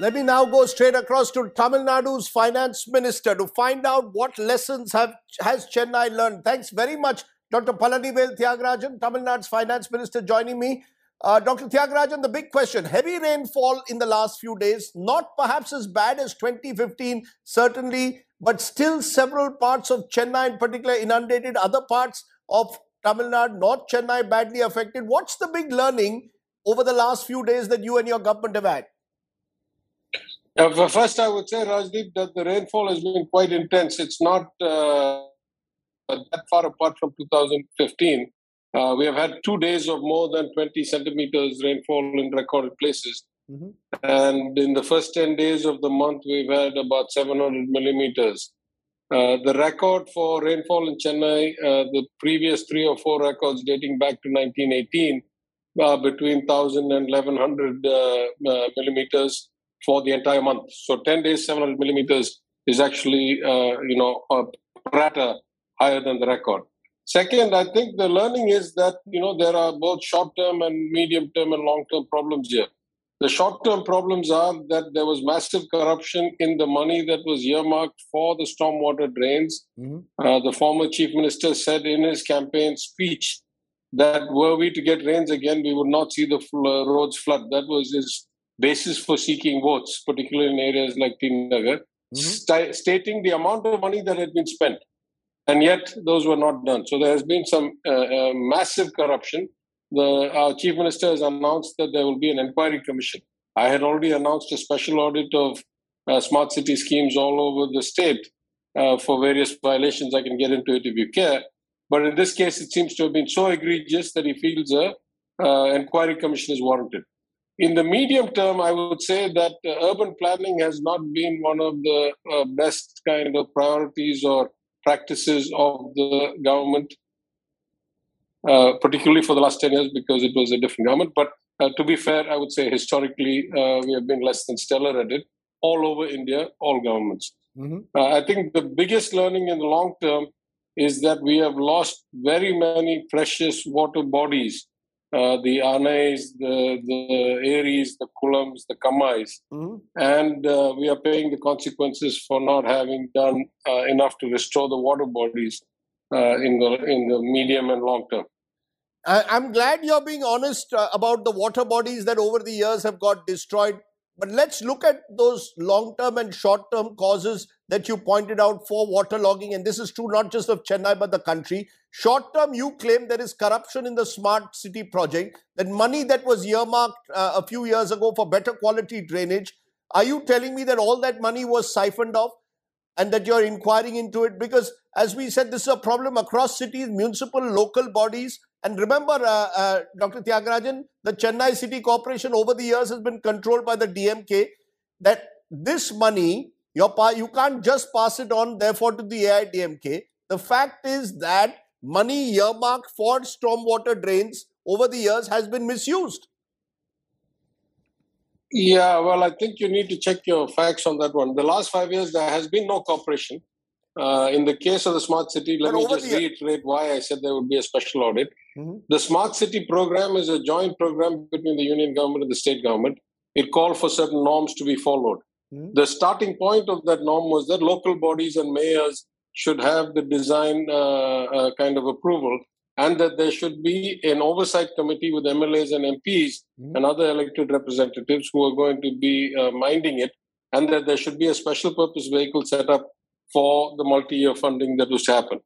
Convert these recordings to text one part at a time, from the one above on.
Let me now go straight across to Tamil Nadu's finance minister to find out what lessons have has Chennai learned. Thanks very much, Dr. Palanivel Thiagarajan, Tamil Nadu's finance minister, joining me. Uh, Dr. Thiagarajan, the big question heavy rainfall in the last few days, not perhaps as bad as 2015, certainly, but still several parts of Chennai in particular inundated, other parts of Tamil Nadu, North Chennai badly affected. What's the big learning over the last few days that you and your government have had? Uh, first, I would say, Rajdeep, that the rainfall has been quite intense. It's not uh, that far apart from 2015. Uh, we have had two days of more than 20 centimeters rainfall in recorded places. Mm-hmm. And in the first 10 days of the month, we've had about 700 millimeters. Uh, the record for rainfall in Chennai, uh, the previous three or four records dating back to 1918, uh, between 1,000 and 1,100 uh, millimeters for the entire month. So 10 days, 700 millimeters is actually, uh, you know, a rata higher than the record. Second, I think the learning is that, you know, there are both short-term and medium-term and long-term problems here. The short-term problems are that there was massive corruption in the money that was earmarked for the stormwater drains. Mm-hmm. Uh, the former chief minister said in his campaign speech that were we to get rains again, we would not see the fl- roads flood. That was his basis for seeking votes, particularly in areas like T Nagar, mm-hmm. st- stating the amount of money that had been spent. And yet, those were not done. So, there has been some uh, uh, massive corruption. The, our chief minister has announced that there will be an inquiry commission. I had already announced a special audit of uh, smart city schemes all over the state uh, for various violations. I can get into it if you care. But in this case, it seems to have been so egregious that he feels a uh, inquiry commission is warranted. In the medium term, I would say that uh, urban planning has not been one of the uh, best kind of priorities or practices of the government, uh, particularly for the last 10 years because it was a different government. But uh, to be fair, I would say historically uh, we have been less than stellar at it all over India, all governments. Mm-hmm. Uh, I think the biggest learning in the long term is that we have lost very many precious water bodies uh, the Anais, the, the Aries, the Kulams, the Kamais. Mm-hmm. And uh, we are paying the consequences for not having done uh, enough to restore the water bodies uh, in, the, in the medium and long term. I'm glad you're being honest uh, about the water bodies that over the years have got destroyed. But let's look at those long term and short term causes that you pointed out for waterlogging. And this is true not just of Chennai, but the country. Short term, you claim there is corruption in the smart city project, that money that was earmarked uh, a few years ago for better quality drainage. Are you telling me that all that money was siphoned off and that you're inquiring into it? Because, as we said, this is a problem across cities, municipal, local bodies. And remember, uh, uh, Dr. Thiagarajan, the Chennai City Corporation over the years has been controlled by the DMK. That this money, you you can't just pass it on, therefore, to the AIADMK. The fact is that money earmarked for stormwater drains over the years has been misused. Yeah, well, I think you need to check your facts on that one. The last five years, there has been no cooperation. Uh, in the case of the smart city, let but me just reiterate why I said there would be a special audit. Mm-hmm. The smart city program is a joint program between the union government and the state government. It called for certain norms to be followed. Mm-hmm. The starting point of that norm was that local bodies and mayors should have the design uh, uh, kind of approval and that there should be an oversight committee with MLAs and MPs mm-hmm. and other elected representatives who are going to be uh, minding it, and that there should be a special purpose vehicle set up for the multi year funding that was to happen.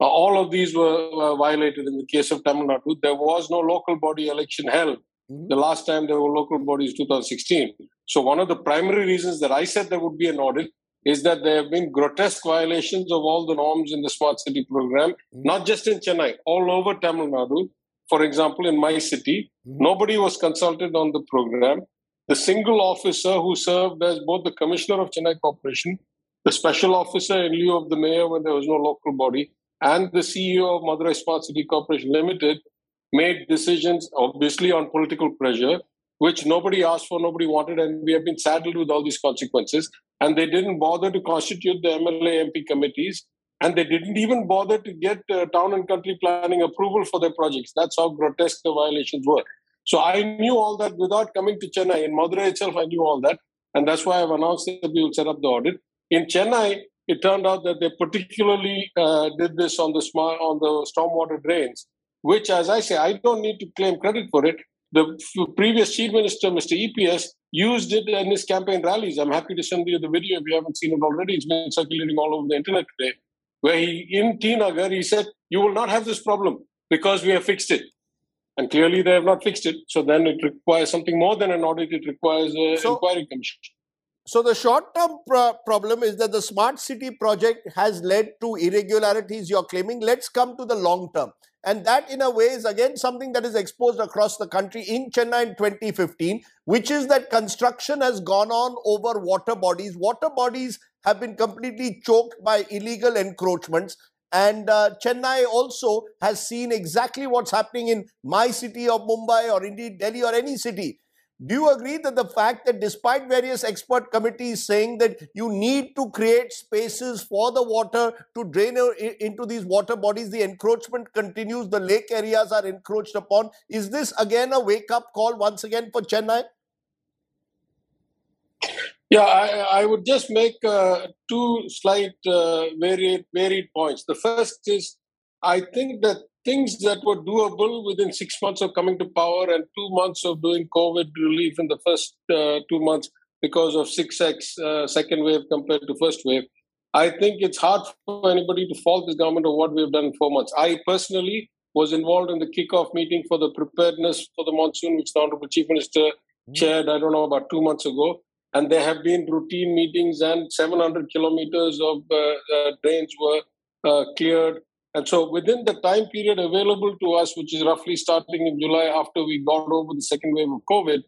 Uh, all of these were uh, violated in the case of Tamil Nadu. There was no local body election held. Mm-hmm. The last time there were local bodies, 2016. So, one of the primary reasons that I said there would be an audit is that there have been grotesque violations of all the norms in the smart city program, mm-hmm. not just in Chennai, all over Tamil Nadu. For example, in my city, mm-hmm. nobody was consulted on the program. The single officer who served as both the commissioner of Chennai Corporation, the special officer in lieu of the mayor when there was no local body, and the CEO of Madurai Smart City Corporation Limited made decisions, obviously on political pressure, which nobody asked for, nobody wanted, and we have been saddled with all these consequences and they didn't bother to constitute the MLA MP committees, and they didn't even bother to get uh, town and country planning approval for their projects. That's how grotesque the violations were. So I knew all that without coming to Chennai. In Madurai itself, I knew all that. And that's why I've announced that we will set up the audit. In Chennai, it turned out that they particularly uh, did this on the smart, on the stormwater drains, which, as I say, I don't need to claim credit for it. The previous chief minister, Mr. EPS, used it in his campaign rallies. I'm happy to send you the video if you haven't seen it already. It's been circulating all over the internet today, where he, in T Nagar, he said, "You will not have this problem because we have fixed it." And clearly, they have not fixed it. So then it requires something more than an audit. It requires an so, inquiry commission. So the short-term pro- problem is that the smart city project has led to irregularities. You're claiming. Let's come to the long term. And that, in a way, is again something that is exposed across the country in Chennai in 2015, which is that construction has gone on over water bodies. Water bodies have been completely choked by illegal encroachments. And uh, Chennai also has seen exactly what's happening in my city of Mumbai or indeed Delhi or any city do you agree that the fact that despite various expert committees saying that you need to create spaces for the water to drain into these water bodies, the encroachment continues, the lake areas are encroached upon? Is this again a wake up call once again for Chennai? Yeah, I, I would just make uh, two slight uh, varied, varied points. The first is I think that things that were doable within six months of coming to power and two months of doing COVID relief in the first uh, two months because of 6x uh, second wave compared to first wave. I think it's hard for anybody to fault this government of what we've done in four months. I personally was involved in the kickoff meeting for the preparedness for the monsoon, which the Honorable Chief Minister mm-hmm. chaired, I don't know, about two months ago. And there have been routine meetings, and 700 kilometers of uh, uh drains were uh, cleared and so within the time period available to us, which is roughly starting in July after we got over the second wave of COVID,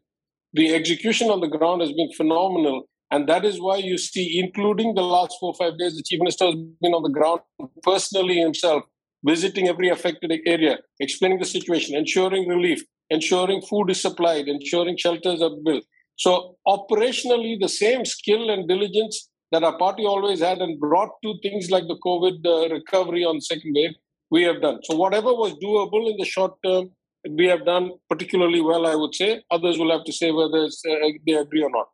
the execution on the ground has been phenomenal. And that is why you see, including the last four or five days, the chief minister has been on the ground personally himself, visiting every affected area, explaining the situation, ensuring relief, ensuring food is supplied, ensuring shelters are built. So operationally, the same skill and diligence that our party always had and brought to things like the COVID uh, recovery on second wave, we have done. So whatever was doable in the short term, we have done particularly well, I would say. Others will have to say whether uh, they agree or not.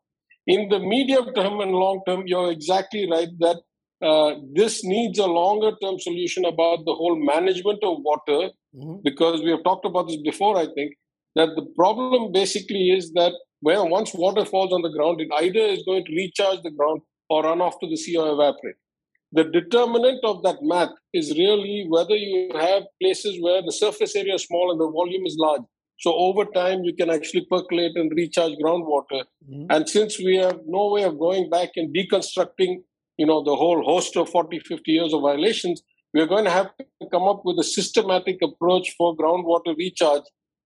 In the medium term and long term, you're exactly right that uh, this needs a longer term solution about the whole management of water, mm-hmm. because we have talked about this before, I think, that the problem basically is that where once water falls on the ground, it either is going to recharge the ground or run off to the sea or evaporate. The determinant of that math is really whether you have places where the surface area is small and the volume is large. So over time, you can actually percolate and recharge groundwater. Mm-hmm. And since we have no way of going back and deconstructing, you know, the whole host of 40, 50 years of violations, we're going to have to come up with a systematic approach for groundwater recharge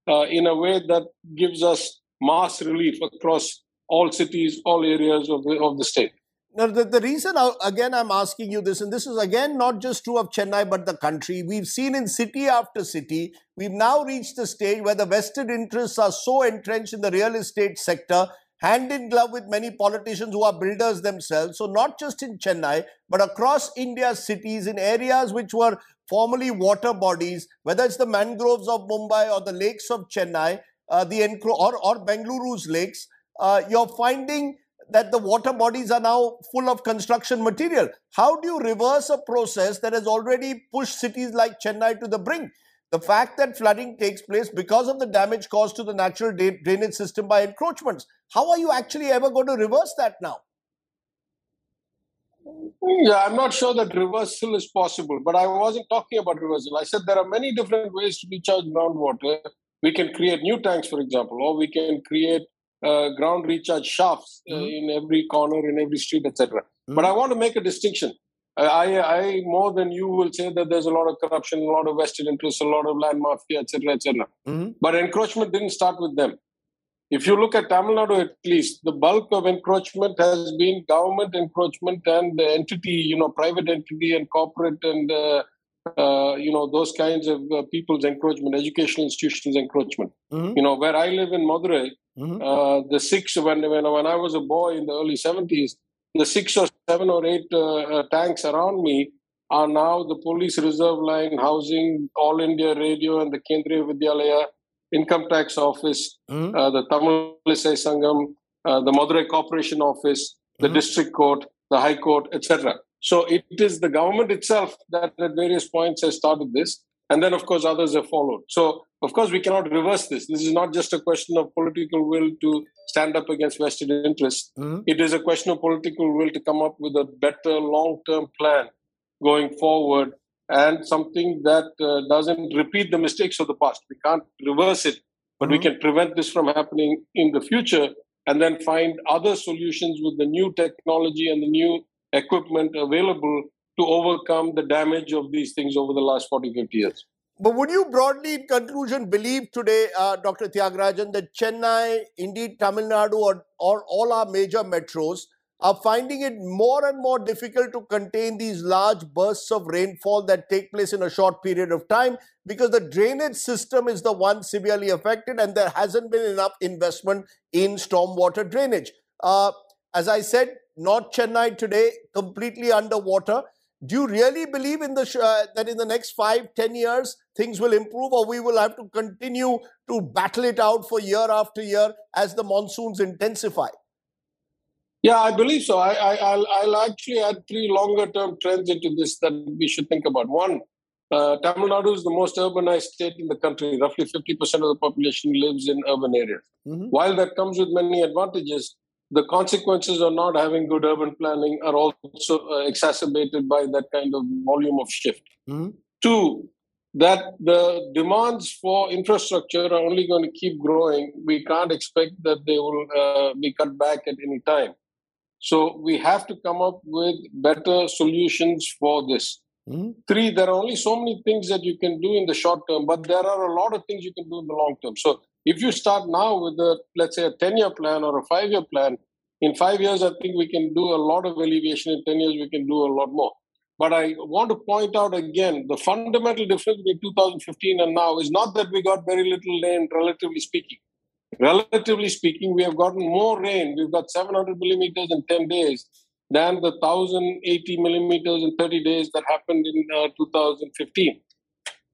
uh, in a way that gives us mass relief across all cities, all areas of the, of the state. Now, the, the reason, again, I'm asking you this, and this is again not just true of Chennai, but the country. We've seen in city after city, we've now reached the stage where the vested interests are so entrenched in the real estate sector, hand in glove with many politicians who are builders themselves. So, not just in Chennai, but across India's cities, in areas which were formerly water bodies, whether it's the mangroves of Mumbai or the lakes of Chennai, uh, the or, or Bengaluru's lakes, uh, you're finding that the water bodies are now full of construction material. How do you reverse a process that has already pushed cities like Chennai to the brink? The fact that flooding takes place because of the damage caused to the natural drainage system by encroachments. How are you actually ever going to reverse that now? Yeah, I'm not sure that reversal is possible, but I wasn't talking about reversal. I said there are many different ways to recharge groundwater. We can create new tanks, for example, or we can create uh, ground recharge shafts uh, mm-hmm. in every corner, in every street, etc. Mm-hmm. But I want to make a distinction. I, I, more than you will say that there's a lot of corruption, a lot of vested interests, a lot of land mafia, etc., etc. Mm-hmm. But encroachment didn't start with them. If you look at Tamil Nadu, at least the bulk of encroachment has been government encroachment and the entity, you know, private entity and corporate and uh, uh, you know those kinds of uh, people's encroachment, educational institutions encroachment. Mm-hmm. You know, where I live in Madurai, Mm-hmm. Uh, the six when, when when I was a boy in the early seventies, the six or seven or eight uh, uh, tanks around me are now the police reserve line housing All India Radio and the Kendriya Vidyalaya. income tax office, mm-hmm. uh, the Tamil Sangam, uh, the Madurai Corporation Office, the mm-hmm. district court, the high court, etc. So it is the government itself that at various points has started this. And then, of course, others have followed. So, of course, we cannot reverse this. This is not just a question of political will to stand up against vested interests. Mm-hmm. It is a question of political will to come up with a better long term plan going forward and something that uh, doesn't repeat the mistakes of the past. We can't reverse it, but mm-hmm. we can prevent this from happening in the future and then find other solutions with the new technology and the new equipment available to overcome the damage of these things over the last 40, 50 years. But would you broadly, in conclusion, believe today, uh, Dr. Thiagarajan, that Chennai, indeed Tamil Nadu, or, or all our major metros are finding it more and more difficult to contain these large bursts of rainfall that take place in a short period of time because the drainage system is the one severely affected and there hasn't been enough investment in stormwater drainage. Uh, as I said, North Chennai today completely underwater. Do you really believe in the uh, that in the next five, ten years things will improve, or we will have to continue to battle it out for year after year as the monsoons intensify? Yeah, I believe so. I, I, will I'll actually add three longer term trends into this that we should think about. One, uh, Tamil Nadu is the most urbanized state in the country. Roughly 50% of the population lives in urban areas. Mm-hmm. While that comes with many advantages, the consequences of not having good urban planning are also uh, exacerbated by that kind of volume of shift. Mm-hmm. Two, that the demands for infrastructure are only going to keep growing. We can't expect that they will uh, be cut back at any time. So we have to come up with better solutions for this. Mm-hmm. Three, there are only so many things that you can do in the short term, but there are a lot of things you can do in the long term. So if you start now with a, let's say, a 10 year plan or a five year plan, in five years, I think we can do a lot of alleviation. In 10 years, we can do a lot more. But I want to point out again the fundamental difference between 2015 and now is not that we got very little rain, relatively speaking. Relatively speaking, we have gotten more rain. We've got 700 millimeters in 10 days than the 1080 millimeters in 30 days that happened in uh, 2015.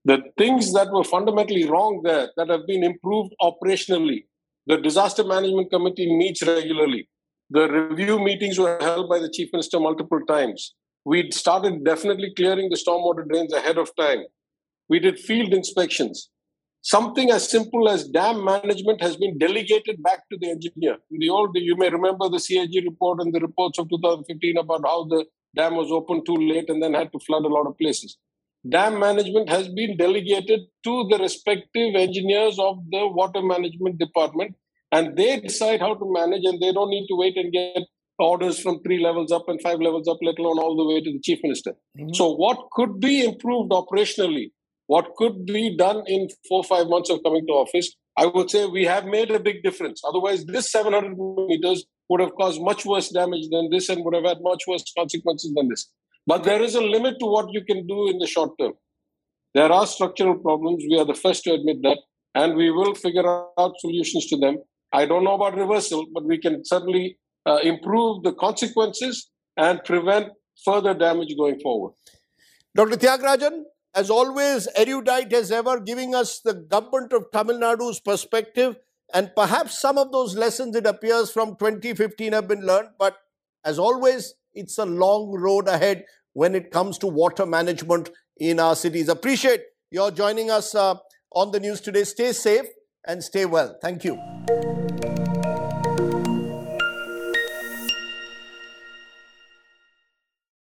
The things that were fundamentally wrong there that have been improved operationally. The disaster management committee meets regularly. The review meetings were held by the chief minister multiple times. We started definitely clearing the stormwater drains ahead of time. We did field inspections. Something as simple as dam management has been delegated back to the engineer. In the old, you may remember the CAG report and the reports of 2015 about how the dam was opened too late and then had to flood a lot of places. Dam management has been delegated to the respective engineers of the water management department, and they decide how to manage, and they don't need to wait and get orders from three levels up and five levels up, let alone all the way to the chief minister. Mm-hmm. So, what could be improved operationally what could be done in four five months of coming to office, I would say we have made a big difference. Otherwise, this 700 meters would have caused much worse damage than this and would have had much worse consequences than this. But there is a limit to what you can do in the short term. There are structural problems. We are the first to admit that, and we will figure out solutions to them. I don't know about reversal, but we can certainly uh, improve the consequences and prevent further damage going forward. Dr. Thiagarajan, as always, erudite as ever, giving us the government of Tamil Nadu's perspective. And perhaps some of those lessons, it appears, from 2015 have been learned. But as always, it's a long road ahead when it comes to water management in our cities. Appreciate your joining us uh, on the news today. Stay safe and stay well. Thank you.